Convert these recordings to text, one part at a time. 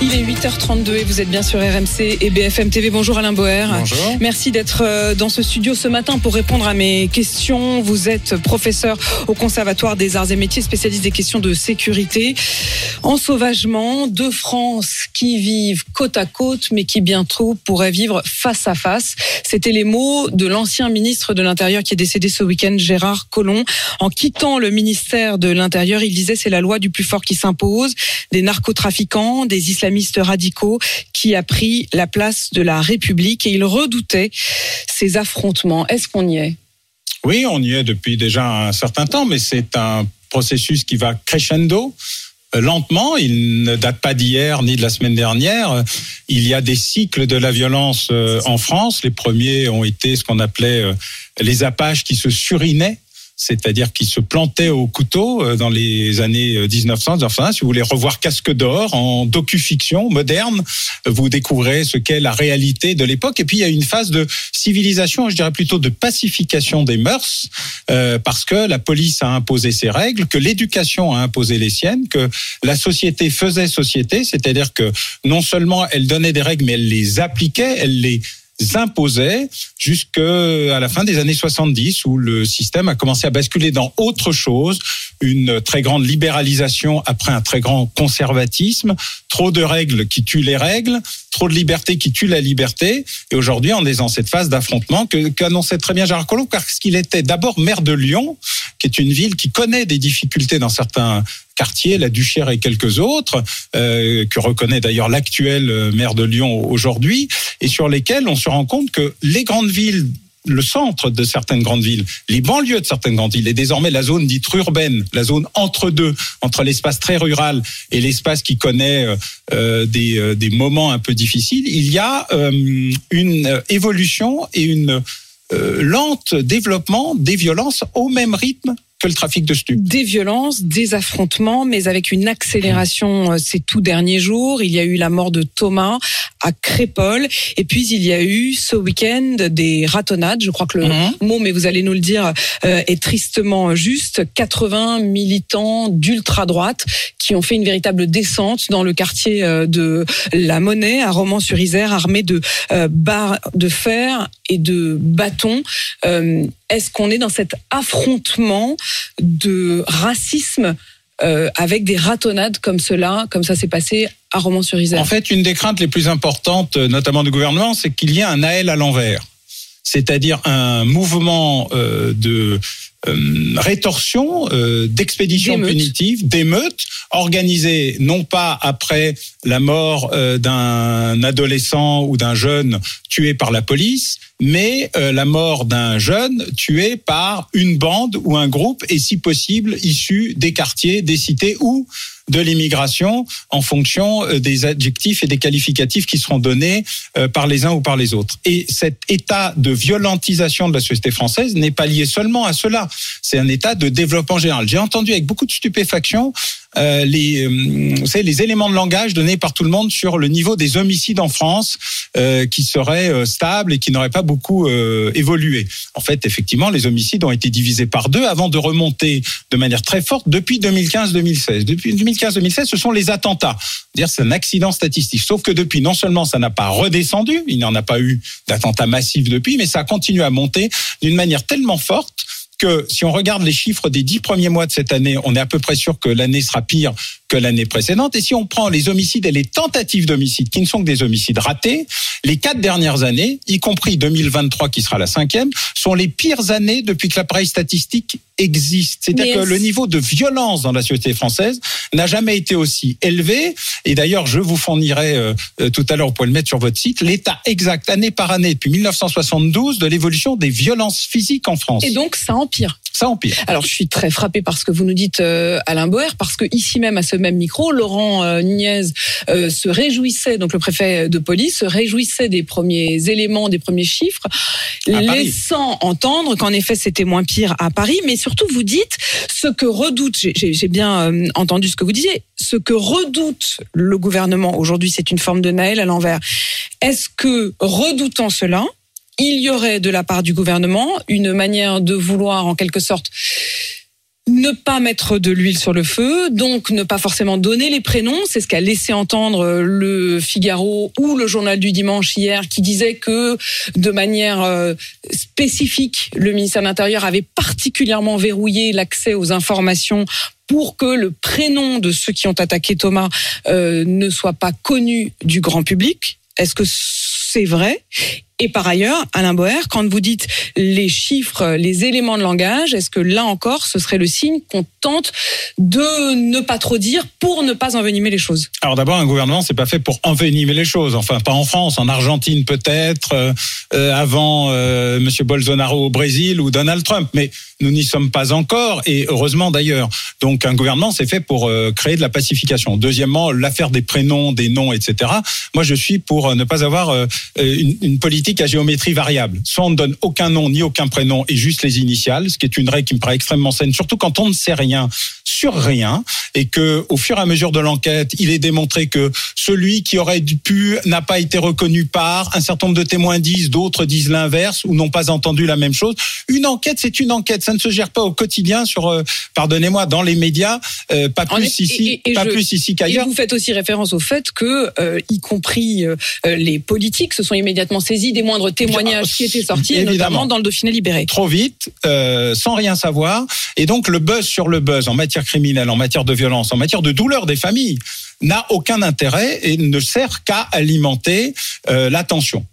Il est 8h32 et vous êtes bien sur RMC et BFM TV. Bonjour Alain Boer. Bonjour. Merci d'être euh, dans ce studio ce matin pour répondre à mes questions. Vous êtes professeur au Conservatoire des Arts et Métiers, spécialiste des questions de sécurité. En sauvagement, deux France qui vivent côte à côte, mais qui bientôt pourraient vivre face à face. C'était les mots de l'ancien ministre de l'Intérieur qui est décédé ce week-end, Gérard Collomb. En quittant le ministère de l'Intérieur, il disait c'est la loi du plus fort qui s'impose, des narcotrafiquants, des islamistes radicaux qui a pris la place de la République et il redoutait ces affrontements. Est-ce qu'on y est? Oui, on y est depuis déjà un certain temps, mais c'est un processus qui va crescendo. Euh, lentement, il ne date pas d'hier ni de la semaine dernière. Il y a des cycles de la violence euh, en France. Les premiers ont été ce qu'on appelait euh, les Apaches qui se surinaient c'est-à-dire qui se plantait au couteau euh, dans les années 1900. Euh, enfin, si vous voulez revoir Casque d'or en docu-fiction moderne, vous découvrez ce qu'est la réalité de l'époque. Et puis il y a une phase de civilisation, je dirais plutôt de pacification des mœurs, euh, parce que la police a imposé ses règles, que l'éducation a imposé les siennes, que la société faisait société, c'est-à-dire que non seulement elle donnait des règles, mais elle les appliquait, elle les imposait jusqu'à la fin des années 70 où le système a commencé à basculer dans autre chose, une très grande libéralisation après un très grand conservatisme, trop de règles qui tuent les règles, trop de liberté qui tue la liberté. Et aujourd'hui, on est dans cette phase d'affrontement que qu'annonçait très bien Gérard Collomb, parce qu'il était d'abord maire de Lyon, qui est une ville qui connaît des difficultés dans certains quartiers, la Duchère et quelques autres, euh, que reconnaît d'ailleurs l'actuel euh, maire de Lyon aujourd'hui, et sur lesquels on se rend compte que les grandes villes le centre de certaines grandes villes, les banlieues de certaines grandes villes, et désormais la zone dite urbaine, la zone entre deux, entre l'espace très rural et l'espace qui connaît euh, des, des, moments un peu difficiles, il y a une évolution et une lente développement des violences au même rythme que le trafic de stupes. Des violences, des affrontements, mais avec une accélération euh, ces tout derniers jours. Il y a eu la mort de Thomas à Crépole, et puis il y a eu ce week-end des ratonnades. Je crois que le mhm. mot, mais vous allez nous le dire, euh, est tristement juste. 80 militants d'ultra droite qui ont fait une véritable descente dans le quartier euh, de la Monnaie à Romans-sur-Isère, armés de barres de fer et de bâtons. Est-ce qu'on est dans cet affrontement de racisme euh, avec des ratonnades comme cela, comme ça s'est passé à Romans-sur-Isère? En fait, une des craintes les plus importantes, notamment du gouvernement, c'est qu'il y ait un AL à l'envers, c'est-à-dire un mouvement euh, de euh, rétorsion, euh, d'expédition punitive, d'émeute, organisée non pas après la mort euh, d'un adolescent ou d'un jeune tué par la police, mais la mort d'un jeune tué par une bande ou un groupe, et si possible issu des quartiers, des cités ou de l'immigration en fonction euh, des adjectifs et des qualificatifs qui seront donnés euh, par les uns ou par les autres. Et cet état de violentisation de la société française n'est pas lié seulement à cela. C'est un état de développement général. J'ai entendu avec beaucoup de stupéfaction euh, les, euh, les éléments de langage donnés par tout le monde sur le niveau des homicides en France euh, qui seraient euh, stables et qui n'auraient pas beaucoup évolué. En fait, effectivement, les homicides ont été divisés par deux avant de remonter de manière très forte depuis 2015-2016. Depuis 2015-2016, ce sont les attentats. Dire c'est un accident statistique. Sauf que depuis, non seulement ça n'a pas redescendu, il n'y en a pas eu d'attentats massifs depuis, mais ça continue à monter d'une manière tellement forte que si on regarde les chiffres des dix premiers mois de cette année, on est à peu près sûr que l'année sera pire que l'année précédente. Et si on prend les homicides et les tentatives d'homicide, qui ne sont que des homicides ratés, les quatre dernières années, y compris 2023 qui sera la cinquième, sont les pires années depuis que l'appareil statistique existe. C'est-à-dire que le niveau de violence dans la société française n'a jamais été aussi élevé. Et d'ailleurs, je vous fournirai euh, euh, tout à l'heure, vous pouvez le mettre sur votre site, l'état exact année par année depuis 1972 de l'évolution des violences physiques en France. Et donc, ça empire. Ça empire. Alors, je suis très frappée par ce que vous nous dites, euh, Alain Boer, parce que ici même, à ce même micro, Laurent euh, Nunez euh, se réjouissait, donc le préfet de police, se réjouissait des premiers éléments, des premiers chiffres, À Paris. laissant entendre qu'en effet, c'était moins pire à Paris. Mais surtout, vous dites ce que redoute, j'ai bien euh, entendu ce que vous disiez, ce que redoute le gouvernement aujourd'hui, c'est une forme de Naël à l'envers. Est-ce que, redoutant cela, il y aurait de la part du gouvernement une manière de vouloir en quelque sorte ne pas mettre de l'huile sur le feu, donc ne pas forcément donner les prénoms. C'est ce qu'a laissé entendre euh, le Figaro ou le journal du dimanche hier, qui disait que de manière euh, spécifique, le ministère de l'Intérieur avait particulièrement verrouillé l'accès aux informations pour que le prénom de ceux qui ont attaqué Thomas euh, ne soit pas connu du grand public. Est-ce que c'est vrai? Et par ailleurs, Alain Boer, quand vous dites les chiffres, les éléments de langage, est-ce que là encore, ce serait le signe qu'on tente de ne pas trop dire pour ne pas envenimer les choses? Alors d'abord, un gouvernement, c'est pas fait pour envenimer les choses. Enfin, pas en France, en Argentine peut-être, euh, euh, avant euh, Monsieur Bolsonaro au Brésil ou Donald Trump. Mais nous n'y sommes pas encore, et heureusement d'ailleurs. Donc un gouvernement, c'est fait pour euh, créer de la pacification. Deuxièmement, l'affaire des prénoms, des noms, etc. Moi, je suis pour euh, ne pas avoir euh, une, une politique à géométrie variable. Soit on ne donne aucun nom ni aucun prénom et juste les initiales, ce qui est une règle qui me paraît extrêmement saine, surtout quand on ne sait rien sur rien et que au fur et à mesure de l'enquête, il est démontré que celui qui aurait pu n'a pas été reconnu par un certain nombre de témoins disent, d'autres disent l'inverse ou n'ont pas entendu la même chose. Une enquête, c'est une enquête, ça ne se gère pas au quotidien sur euh, pardonnez-moi dans les médias, euh, pas plus ici, et- et pas je- plus ici Et qu'ailleurs. vous faites aussi référence au fait que, euh, y compris les politiques, se sont immédiatement saisis des moindres témoignages qui étaient sortis, Évidemment. notamment dans le Dauphiné libéré. trop vite, sans rien savoir. Et donc le buzz sur le buzz en matière criminelle, en matière de violence, en matière de douleur des familles, n'a aucun intérêt et ne sert qu'à alimenter euh, la tension.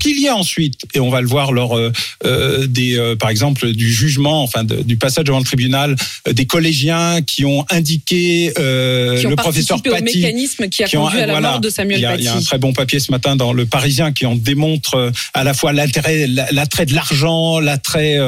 Qu'il y ait ensuite, et on va le voir lors euh, euh, des, euh, par exemple, du jugement, enfin de- du passage devant le tribunal, euh, des collégiens qui ont indiqué euh, qui ont le professeur participé au Paty, mécanisme qui a qui ont- conduit à la voilà. mort de Samuel a, Paty. il y a un très bon papier ce matin dans le Parisien qui en démontre euh, à la fois l'intérêt, l'attrait de l'argent, l'attrait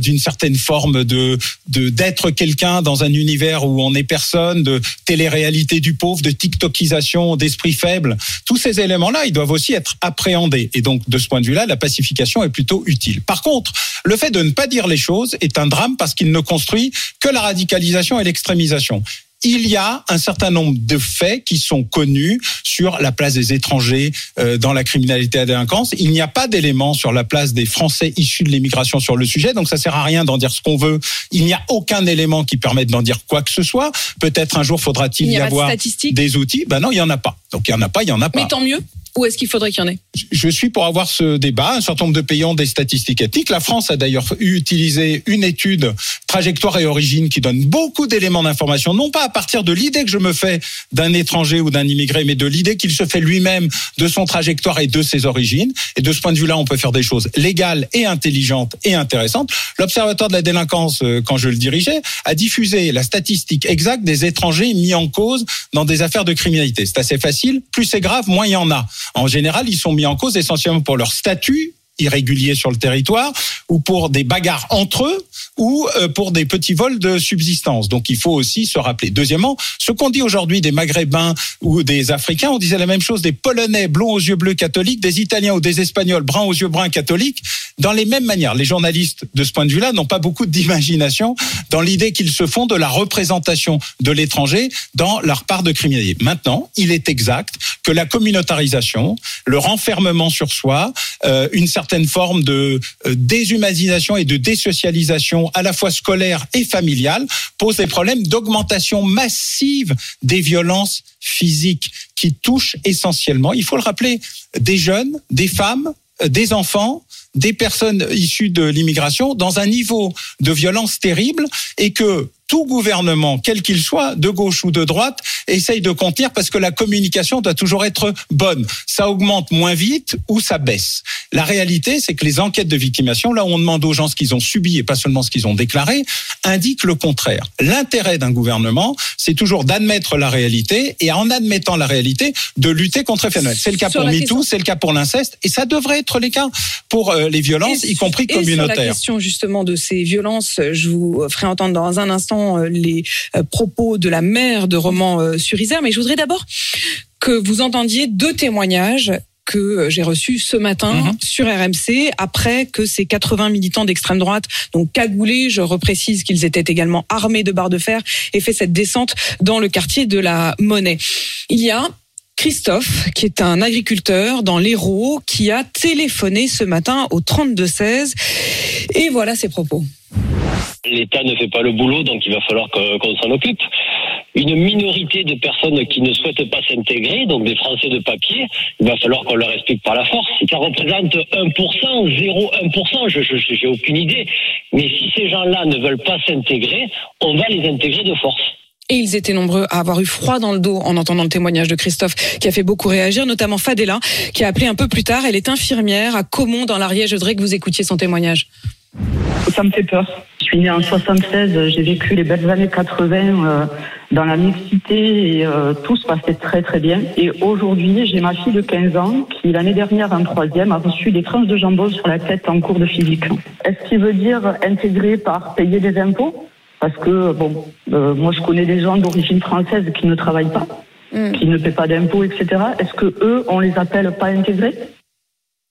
d'une certaine forme de de d'être quelqu'un dans un univers où on n'est personne, de télé-réalité du pauvre, de TikTokisation, d'esprit faible. Tous ces éléments-là, ils doivent aussi être appréhendés. Et donc, de ce point de vue-là, la pacification est plutôt utile. Par contre, le fait de ne pas dire les choses est un drame parce qu'il ne construit que la radicalisation et l'extrémisation il y a un certain nombre de faits qui sont connus sur la place des étrangers euh, dans la criminalité et la délinquance. Il n'y a pas d'éléments sur la place des Français issus de l'immigration sur le sujet, donc ça sert à rien d'en dire ce qu'on veut. Il n'y a aucun élément qui permette d'en dire quoi que ce soit. Peut-être un jour faudra-t-il y de avoir statistiques? des outils. Ben non, il y en a pas. Donc il y en a pas, il y en a pas Mais tant mieux. Ou est-ce qu'il faudrait qu'il y en ait je suis pour avoir ce débat. Un certain nombre de pays ont des statistiques éthiques. La France a d'ailleurs eu utilisé une étude trajectoire et origine qui donne beaucoup d'éléments d'information, non pas à partir de l'idée que je me fais d'un étranger ou d'un immigré, mais de l'idée qu'il se fait lui-même de son trajectoire et de ses origines. Et de ce point de vue-là, on peut faire des choses légales et intelligentes et intéressantes. L'Observatoire de la délinquance, euh, quand je le dirigeais, a diffusé la statistique exacte des étrangers mis en cause dans des affaires de criminalité. C'est assez facile. Plus c'est grave, moins il y en a. En général, ils sont mis en cause essentiellement pour leur statut irrégulier sur le territoire ou pour des bagarres entre eux ou euh, pour des petits vols de subsistance. Donc il faut aussi se rappeler. Deuxièmement, ce qu'on dit aujourd'hui des Maghrébins ou des Africains, on disait la même chose des Polonais blonds aux yeux bleus catholiques, des Italiens ou des Espagnols bruns aux yeux bruns catholiques, dans les mêmes manières. Les journalistes, de ce point de vue-là, n'ont pas beaucoup d'imagination dans l'idée qu'ils se font de la représentation de l'étranger dans leur part de criminalité. Maintenant, il est exact que la communautarisation, le renfermement sur soi, euh, une certaine forme de euh, déshumanisation et de désocialisation à la fois scolaire et familiale pose des problèmes d'augmentation massive des violences physiques qui touchent essentiellement, il faut le rappeler, des jeunes, des femmes, euh, des enfants, des personnes issues de l'immigration dans un niveau de violence terrible et que tout gouvernement, quel qu'il soit, de gauche ou de droite, essaye de contenir parce que la communication doit toujours être bonne. Ça augmente moins vite ou ça baisse. La réalité, c'est que les enquêtes de victimation, là où on demande aux gens ce qu'ils ont subi et pas seulement ce qu'ils ont déclaré, indiquent le contraire. L'intérêt d'un gouvernement, c'est toujours d'admettre la réalité et en admettant la réalité, de lutter contre les phénomènes. C'est le cas Sur pour MeToo, c'est le cas pour l'inceste et ça devrait être le cas pour euh, les violences, Et y compris Et sur la communautaires. question justement de ces violences, je vous ferai entendre dans un instant euh, les euh, propos de la mère de Roman euh, mais je voudrais d'abord que vous entendiez deux témoignages que j'ai reçus ce matin Mhm. sur RMC après que ces 80 militants d'extrême droite, donc cagoulés, je reprécise qu'ils étaient également armés de barres de fer, et fait cette descente dans le quartier de la Monnaie. Il y a Christophe, qui est un agriculteur dans l'Hérault, qui a téléphoné ce matin au 32-16. Et voilà ses propos. L'État ne fait pas le boulot, donc il va falloir qu'on s'en occupe. Une minorité de personnes qui ne souhaitent pas s'intégrer, donc des Français de papier, il va falloir qu'on leur explique par la force. Ça représente 1%, 0,1%, je j'ai aucune idée. Mais si ces gens-là ne veulent pas s'intégrer, on va les intégrer de force. Et ils étaient nombreux à avoir eu froid dans le dos en entendant le témoignage de Christophe, qui a fait beaucoup réagir, notamment Fadela, qui a appelé un peu plus tard. Elle est infirmière à Caumont dans l'Ariège. Je voudrais que vous écoutiez son témoignage. Ça me fait peur. Je suis née en 76, j'ai vécu les belles années 80 euh, dans la mixité et euh, tout se passait très très bien. Et aujourd'hui, j'ai ma fille de 15 ans qui, l'année dernière, en troisième, a reçu des tranches de jambon sur la tête en cours de physique. Est-ce qu'il veut dire intégrer par payer des impôts? Parce que, bon, euh, moi je connais des gens d'origine française qui ne travaillent pas, qui ne paient pas d'impôts, etc. Est-ce que eux, on les appelle pas intégrés?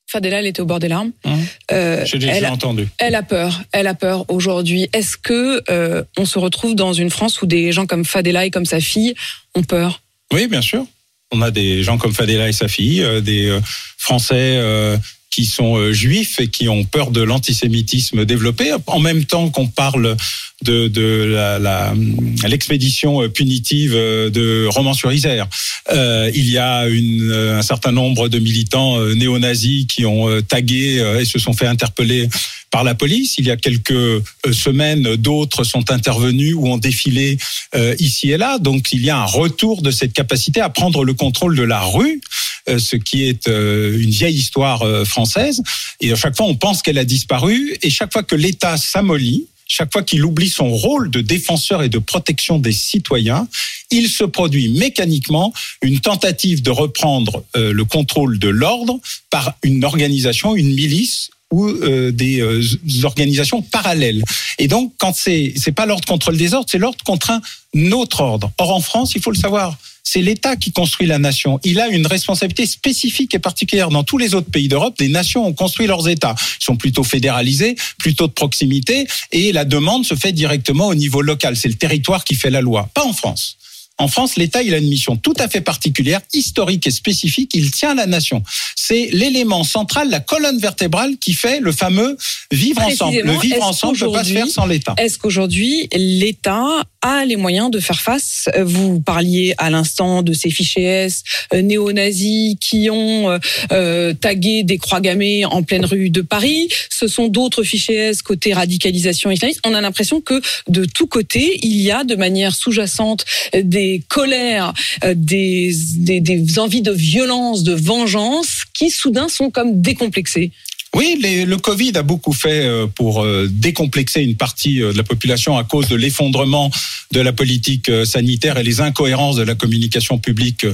Fadela, elle était au bord des larmes. Hum. Euh, J'ai déjà elle, entendu. elle a peur. Elle a peur aujourd'hui. Est-ce que euh, on se retrouve dans une France où des gens comme Fadela et comme sa fille ont peur? Oui, bien sûr. On a des gens comme Fadela et sa fille, euh, des euh, Français euh, qui sont euh, juifs et qui ont peur de l'antisémitisme développé, en même temps qu'on parle de, de l'expédition punitive euh, de Romans-sur-Isère. Euh, il y a euh, un certain nombre de militants euh, néo-nazis qui ont euh, tagué euh, et se sont fait interpeller par la police. Il y a quelques euh, semaines, d'autres sont intervenus ou ont défilé euh, ici et là. Donc il y a un retour de cette capacité à prendre le contrôle de la rue, euh, ce qui est euh, une vieille histoire euh, Et à chaque fois, on pense qu'elle a disparu. Et chaque fois que l'État s'amollit, chaque fois qu'il oublie son rôle de défenseur et de protection des citoyens, il se produit mécaniquement une tentative de reprendre euh, le contrôle de l'ordre par une organisation, une milice ou euh, des euh, organisations parallèles. Et donc, quand c'est c'est pas l'ordre contre le désordre, c'est l'ordre contre un autre ordre. Or, en France, il faut le savoir, c'est l'État qui construit la nation. Il a une responsabilité spécifique et particulière. Dans tous les autres pays d'Europe, des nations ont construit leurs États. Ils sont plutôt fédéralisés, plutôt de proximité, et la demande se fait directement au niveau local. C'est le territoire qui fait la loi, pas en France. En France, l'État, il a une mission tout à fait particulière, historique et spécifique. Il tient la nation. C'est l'élément central, la colonne vertébrale qui fait le fameux vivre ensemble. Le vivre ensemble ne peut pas se faire sans l'État. Est-ce qu'aujourd'hui, l'État a les moyens de faire face Vous parliez à l'instant de ces fichiers S euh, néo-nazis qui ont euh, euh, tagué des croix gammées en pleine rue de Paris. Ce sont d'autres fichiers S côté radicalisation islamiste. On a l'impression que de tous côtés, il y a de manière sous-jacente des colères, euh, des, des, des envies de violence, de vengeance qui soudain sont comme décomplexées. Oui, le Covid a beaucoup fait euh, pour euh, décomplexer une partie euh, de la population à cause de l'effondrement de la politique sanitaire et les incohérences de la communication publique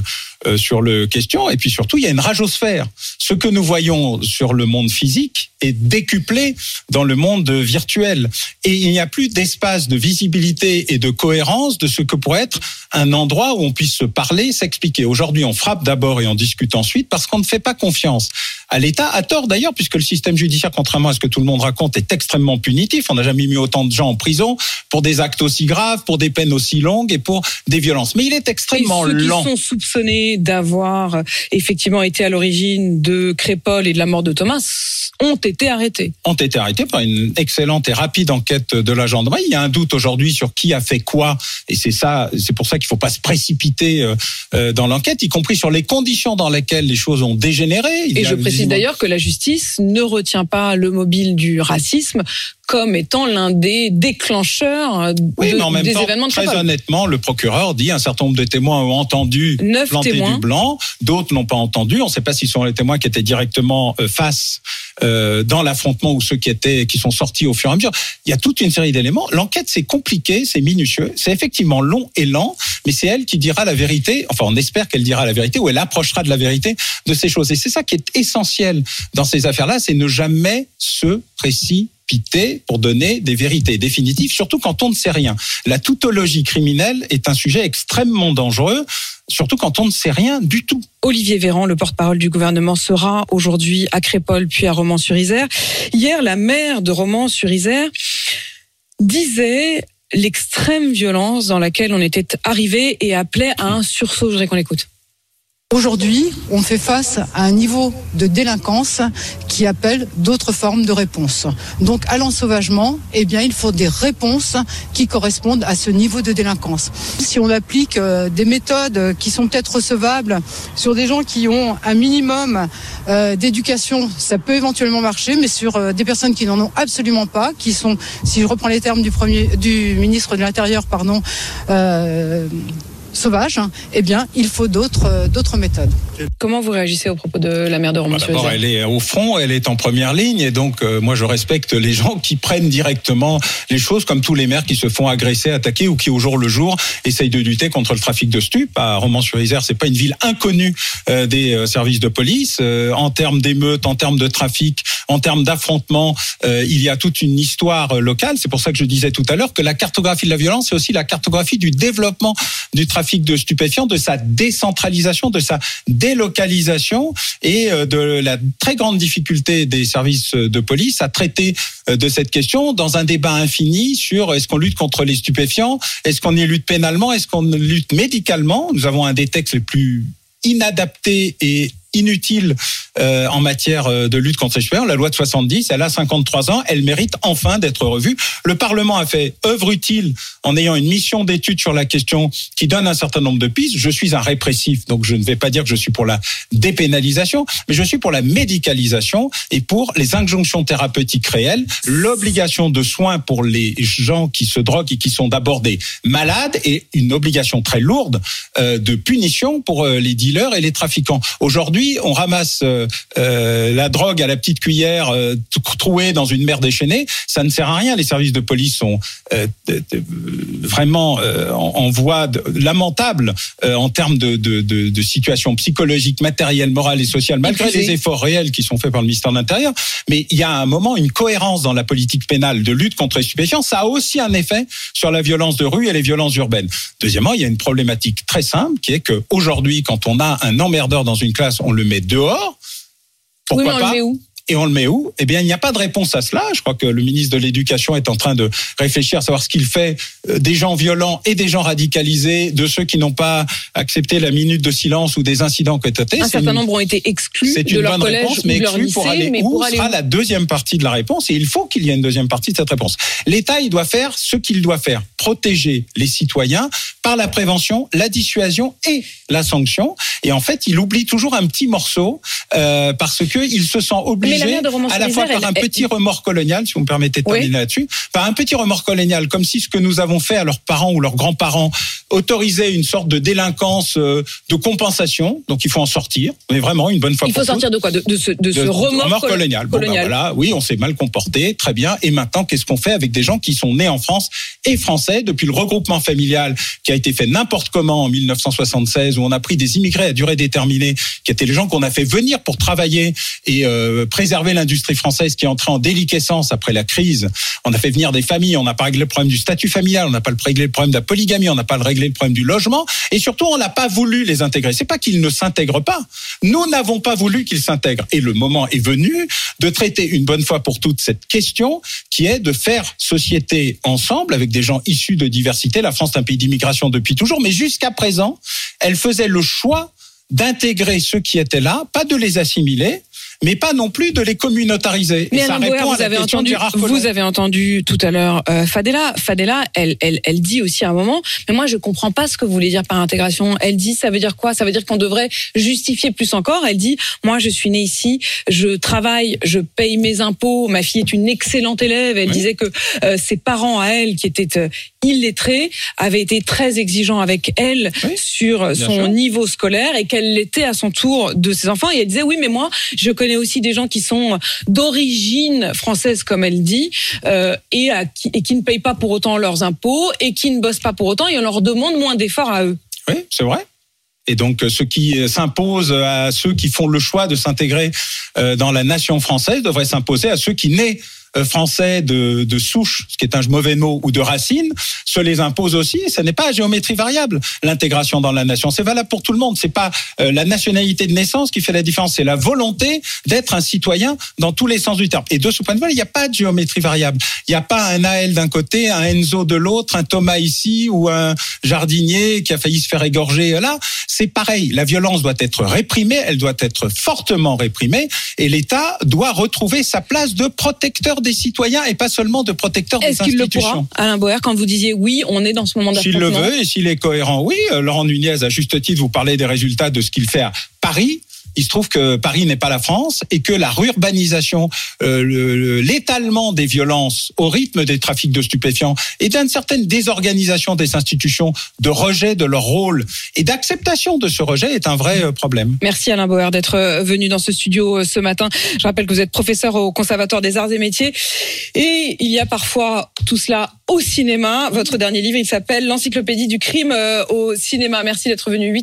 sur le question. Et puis surtout, il y a une ragosphère. Ce que nous voyons sur le monde physique est décuplé dans le monde virtuel. Et il n'y a plus d'espace de visibilité et de cohérence de ce que pourrait être un endroit où on puisse se parler, s'expliquer. Aujourd'hui, on frappe d'abord et on discute ensuite parce qu'on ne fait pas confiance à l'État, à tort d'ailleurs, puisque le système judiciaire, contrairement à ce que tout le monde raconte, est extrêmement punitif. On n'a jamais mis autant de gens en prison pour des actes aussi graves, pour des peines aussi longues et pour des violences. Mais il est extrêmement et ceux lent. qui sont soupçonnés d'avoir euh, effectivement été à l'origine de Crépol et de la mort de Thomas ont été arrêtés. ont été arrêtés par une excellente et rapide enquête de la gendarmerie. Il y a un doute aujourd'hui sur qui a fait quoi, et c'est ça, c'est pour ça qu'il faut pas se précipiter euh, euh, dans l'enquête, y compris sur les conditions dans lesquelles les choses ont dégénéré. Il Et je précise d'ailleurs que la justice ne retient pas le mobile du racisme comme étant l'un des déclencheurs Oui, de- mais en même des temps, événements de très honnêtement, le procureur dit un certain nombre de témoins ont entendu Neuf planter témoins. du blanc, d'autres n'ont pas entendu. On ne sait pas si ce sont les témoins qui étaient directement euh, face euh, dans l'affrontement ou ceux qui étaient qui sont sortis au fur et à mesure. Il y a toute une série d'éléments. L'enquête c'est compliqué, c'est minutieux, c'est effectivement long et lent, mais c'est elle qui dira la vérité. Enfin, on espère qu'elle dira la vérité ou elle approchera de la vérité de ces choses. Et c'est ça qui est essentiel dans ces affaires-là, c'est ne jamais se pour donner des vérités définitives, surtout quand on ne sait rien. La tautologie criminelle est un sujet extrêmement dangereux, surtout quand on ne sait rien du tout. Olivier Véran, le porte-parole du gouvernement, sera aujourd'hui à Crépol puis à Romans-sur-Isère. Hier, la maire de Romans-sur-Isère disait l'extrême violence dans laquelle on était arrivé et appelait à un sursaut. Je voudrais qu'on l'écoute. Aujourd'hui, on fait face à un niveau de délinquance qui appelle d'autres formes de réponses. Donc, à l'ensauvagement, eh bien, il faut des réponses qui correspondent à ce niveau de délinquance. Si on applique euh, des méthodes qui sont peut-être recevables sur des gens qui ont un minimum euh, d'éducation, ça peut éventuellement marcher, mais sur euh, des personnes qui n'en ont absolument pas, qui sont, si je reprends les termes du premier, du ministre de l'Intérieur, pardon, sauvages, hein, eh bien, il faut d'autres euh, d'autres méthodes. Comment vous réagissez au propos de la maire de Bah, D'abord, Romans-sur-Isère elle est au front, elle est en première ligne, et donc euh, moi je respecte les gens qui prennent directement les choses, comme tous les maires qui se font agresser, attaquer ou qui au jour le jour essayent de lutter contre le trafic de stupes. À Romans-sur-Isère, c'est pas une ville inconnue euh, des euh, services de police Euh, en termes d'émeutes, en termes de trafic, en termes d'affrontements. euh, il y a toute une histoire euh, locale. C'est pour ça que je disais tout à l'heure que la cartographie de la violence, c'est aussi la cartographie du développement du trafic de stupéfiants, de sa décentralisation, de sa délocalisation et euh, de la très grande difficulté des services de police à traiter euh, de cette question dans un débat infini sur est-ce qu'on lutte contre les stupéfiants, est-ce qu'on y lutte pénalement, est-ce qu'on lutte médicalement. Nous avons un des textes les plus inadaptés et inutiles euh, en matière euh, de lutte contre les stupéfiants. La loi de 70, elle a 53 ans, elle mérite enfin d'être revue. Le Parlement a fait œuvre utile en ayant une mission d'étude sur la question qui donne un certain nombre de pistes. Je suis un répressif, donc je ne vais pas dire que je suis pour la dépénalisation, mais je suis pour la médicalisation et pour les injonctions thérapeutiques réelles, l'obligation de soins pour les gens qui se droguent et qui sont d'abord des malades et une obligation très lourde euh, de punition pour les dealers et les trafiquants. Aujourd'hui, on ramasse euh, euh, la drogue à la petite cuillère euh, trouée dans une mer déchaînée. Ça ne sert à rien. Les services de police sont euh, vraiment en, en voie de- lamentable en termes de, de, de, de situation psychologique, matérielle, morale et sociale, malgré les efforts réels qui sont faits par le ministère de l'Intérieur. Mais il y a un moment une cohérence dans la politique pénale de lutte contre les stupéfiants. Ça a aussi un effet sur la violence de rue et les violences urbaines. Deuxièmement, il y a une problématique très simple qui est que aujourd'hui, quand on a un emmerdeur dans une classe, on le met dehors. Oui, Pourquoi mais on le pas met où? Et on le met où? Eh bien, il n'y a pas de réponse à cela. Je crois que le ministre de l'Éducation est en train de réfléchir à savoir ce qu'il fait euh, des gens violents et des gens radicalisés, de ceux qui n'ont pas accepté la minute de silence ou des incidents été Un certain une- nombre ont été exclus c'est de une leur bonne collège réponse, ou mais de leur exclue lycée, pour aller mais où pour aller sera où? la deuxième partie de la réponse? Et il faut qu'il y ait une deuxième partie de cette réponse. L'État, il doit faire ce qu'il doit faire, protéger les citoyens par la prévention, la dissuasion et la sanction. Et en fait, il oublie toujours un petit morceau euh, parce que il se sent obligé à la fois par un elle- petit remords colonial, si vous me permettez de Oui. terminer là-dessus, par un petit remords colonial, comme si ce que nous avons fait à leurs parents ou leurs grands-parents autorisait une sorte de délinquance euh, de compensation. Donc il faut en sortir, mais vraiment une bonne fois Il faut pour sortir de quoi De, de ce, de ce de- remords, col- colonial. Bon, ben colonial. voilà, oui, on s'est mal comporté, très bien. Et maintenant, qu'est-ce qu'on fait avec des gens qui sont nés en France et français depuis le regroupement familial qui a été fait n'importe comment en 1976, où on a pris des immigrés à durée déterminée, qui étaient les gens qu'on a fait venir pour travailler et euh, préserver l'industrie française qui est entrée en déliquescence après la crise. On a fait venir des familles, on n'a pas réglé le problème du statut familial, on n'a pas réglé le problème de la polygamie, on n'a pas réglé le problème du logement, et surtout on n'a pas voulu les intégrer. C'est pas qu'ils ne s'intègrent pas, nous n'avons pas voulu qu'ils s'intègrent. Et le moment est venu de traiter une bonne fois pour toutes cette question qui est de faire société ensemble avec des gens issus de diversité. La France est un pays d'immigration depuis toujours, mais jusqu'à présent, elle faisait le choix d'intégrer ceux qui étaient là, pas de les assimiler, mais pas non plus de les communautariser. Mais Et ça à vous la avez question entendu, vous avez entendu tout à l'heure euh, Fadela. Fadela, elle, elle, elle dit aussi à un moment, mais moi je comprends pas ce que vous voulez dire par intégration. Elle dit, ça veut dire quoi? Ça veut dire qu'on devrait justifier plus encore. Elle dit, moi je suis née ici, je travaille, je paye mes impôts, ma fille est une excellente élève. Elle Oui. disait que euh, ses parents à elle, qui étaient euh, illettrés, avaient été très exigeants avec elle Oui, sur bien son sûr. niveau scolaire et qu'elle l'était à son tour de ses enfants. Et elle disait, oui, mais moi, je connais aussi des gens qui sont d'origine française, comme elle dit, euh, et, et qui ne payent pas pour autant leurs impôts et qui ne bossent pas pour autant et on leur demande moins d'efforts à eux. Oui, c'est vrai. Et donc, euh, ce qui euh, s'impose à ceux qui font le choix de s'intégrer dans la nation française devrait s'imposer à ceux qui naissent français de, de souche, ce qui est un mauvais mot, ou de racine, se les impose aussi. Ce n'est pas à géométrie variable l'intégration dans la nation. C'est valable pour tout le monde. C'est pas euh, la nationalité de naissance qui fait la différence. C'est la volonté d'être un citoyen dans tous les sens du terme. Et de ce point de vue, il n'y a pas de géométrie variable. Il n'y a pas un Naël d'un côté, un Enzo de l'autre, un Thomas ici ou un jardinier qui a failli se faire égorger là. C'est pareil. La violence doit être réprimée. Elle doit être fortement réprimée. Et l'État doit retrouver sa place de protecteur des citoyens et pas seulement de protecteur des Est-ce qu'il le institutions. pourra, Alain Boer, quand vous disiez oui, on est dans ce moment S'il le d'affrontement veut et s'il est cohérent, oui. Euh, Laurent Nunez, à juste titre, vous parlez des résultats de ce qu'il fait à Paris. Il se trouve que Paris n'est pas la France et que la urbanisation, euh, le- le- l'étalement des violences au rythme des trafics de stupéfiants et d'une certaine désorganisation des institutions, de rejet de leur rôle et d'acceptation de ce rejet est un vrai euh, problème. Merci Alain Bauer d'être euh, venu dans ce studio euh, ce matin. Je rappelle que vous êtes professeur au Conservatoire des Arts et Métiers et il y a parfois tout cela au cinéma. Votre dernier livre, il s'appelle L'encyclopédie du crime au cinéma. Merci d'être venu.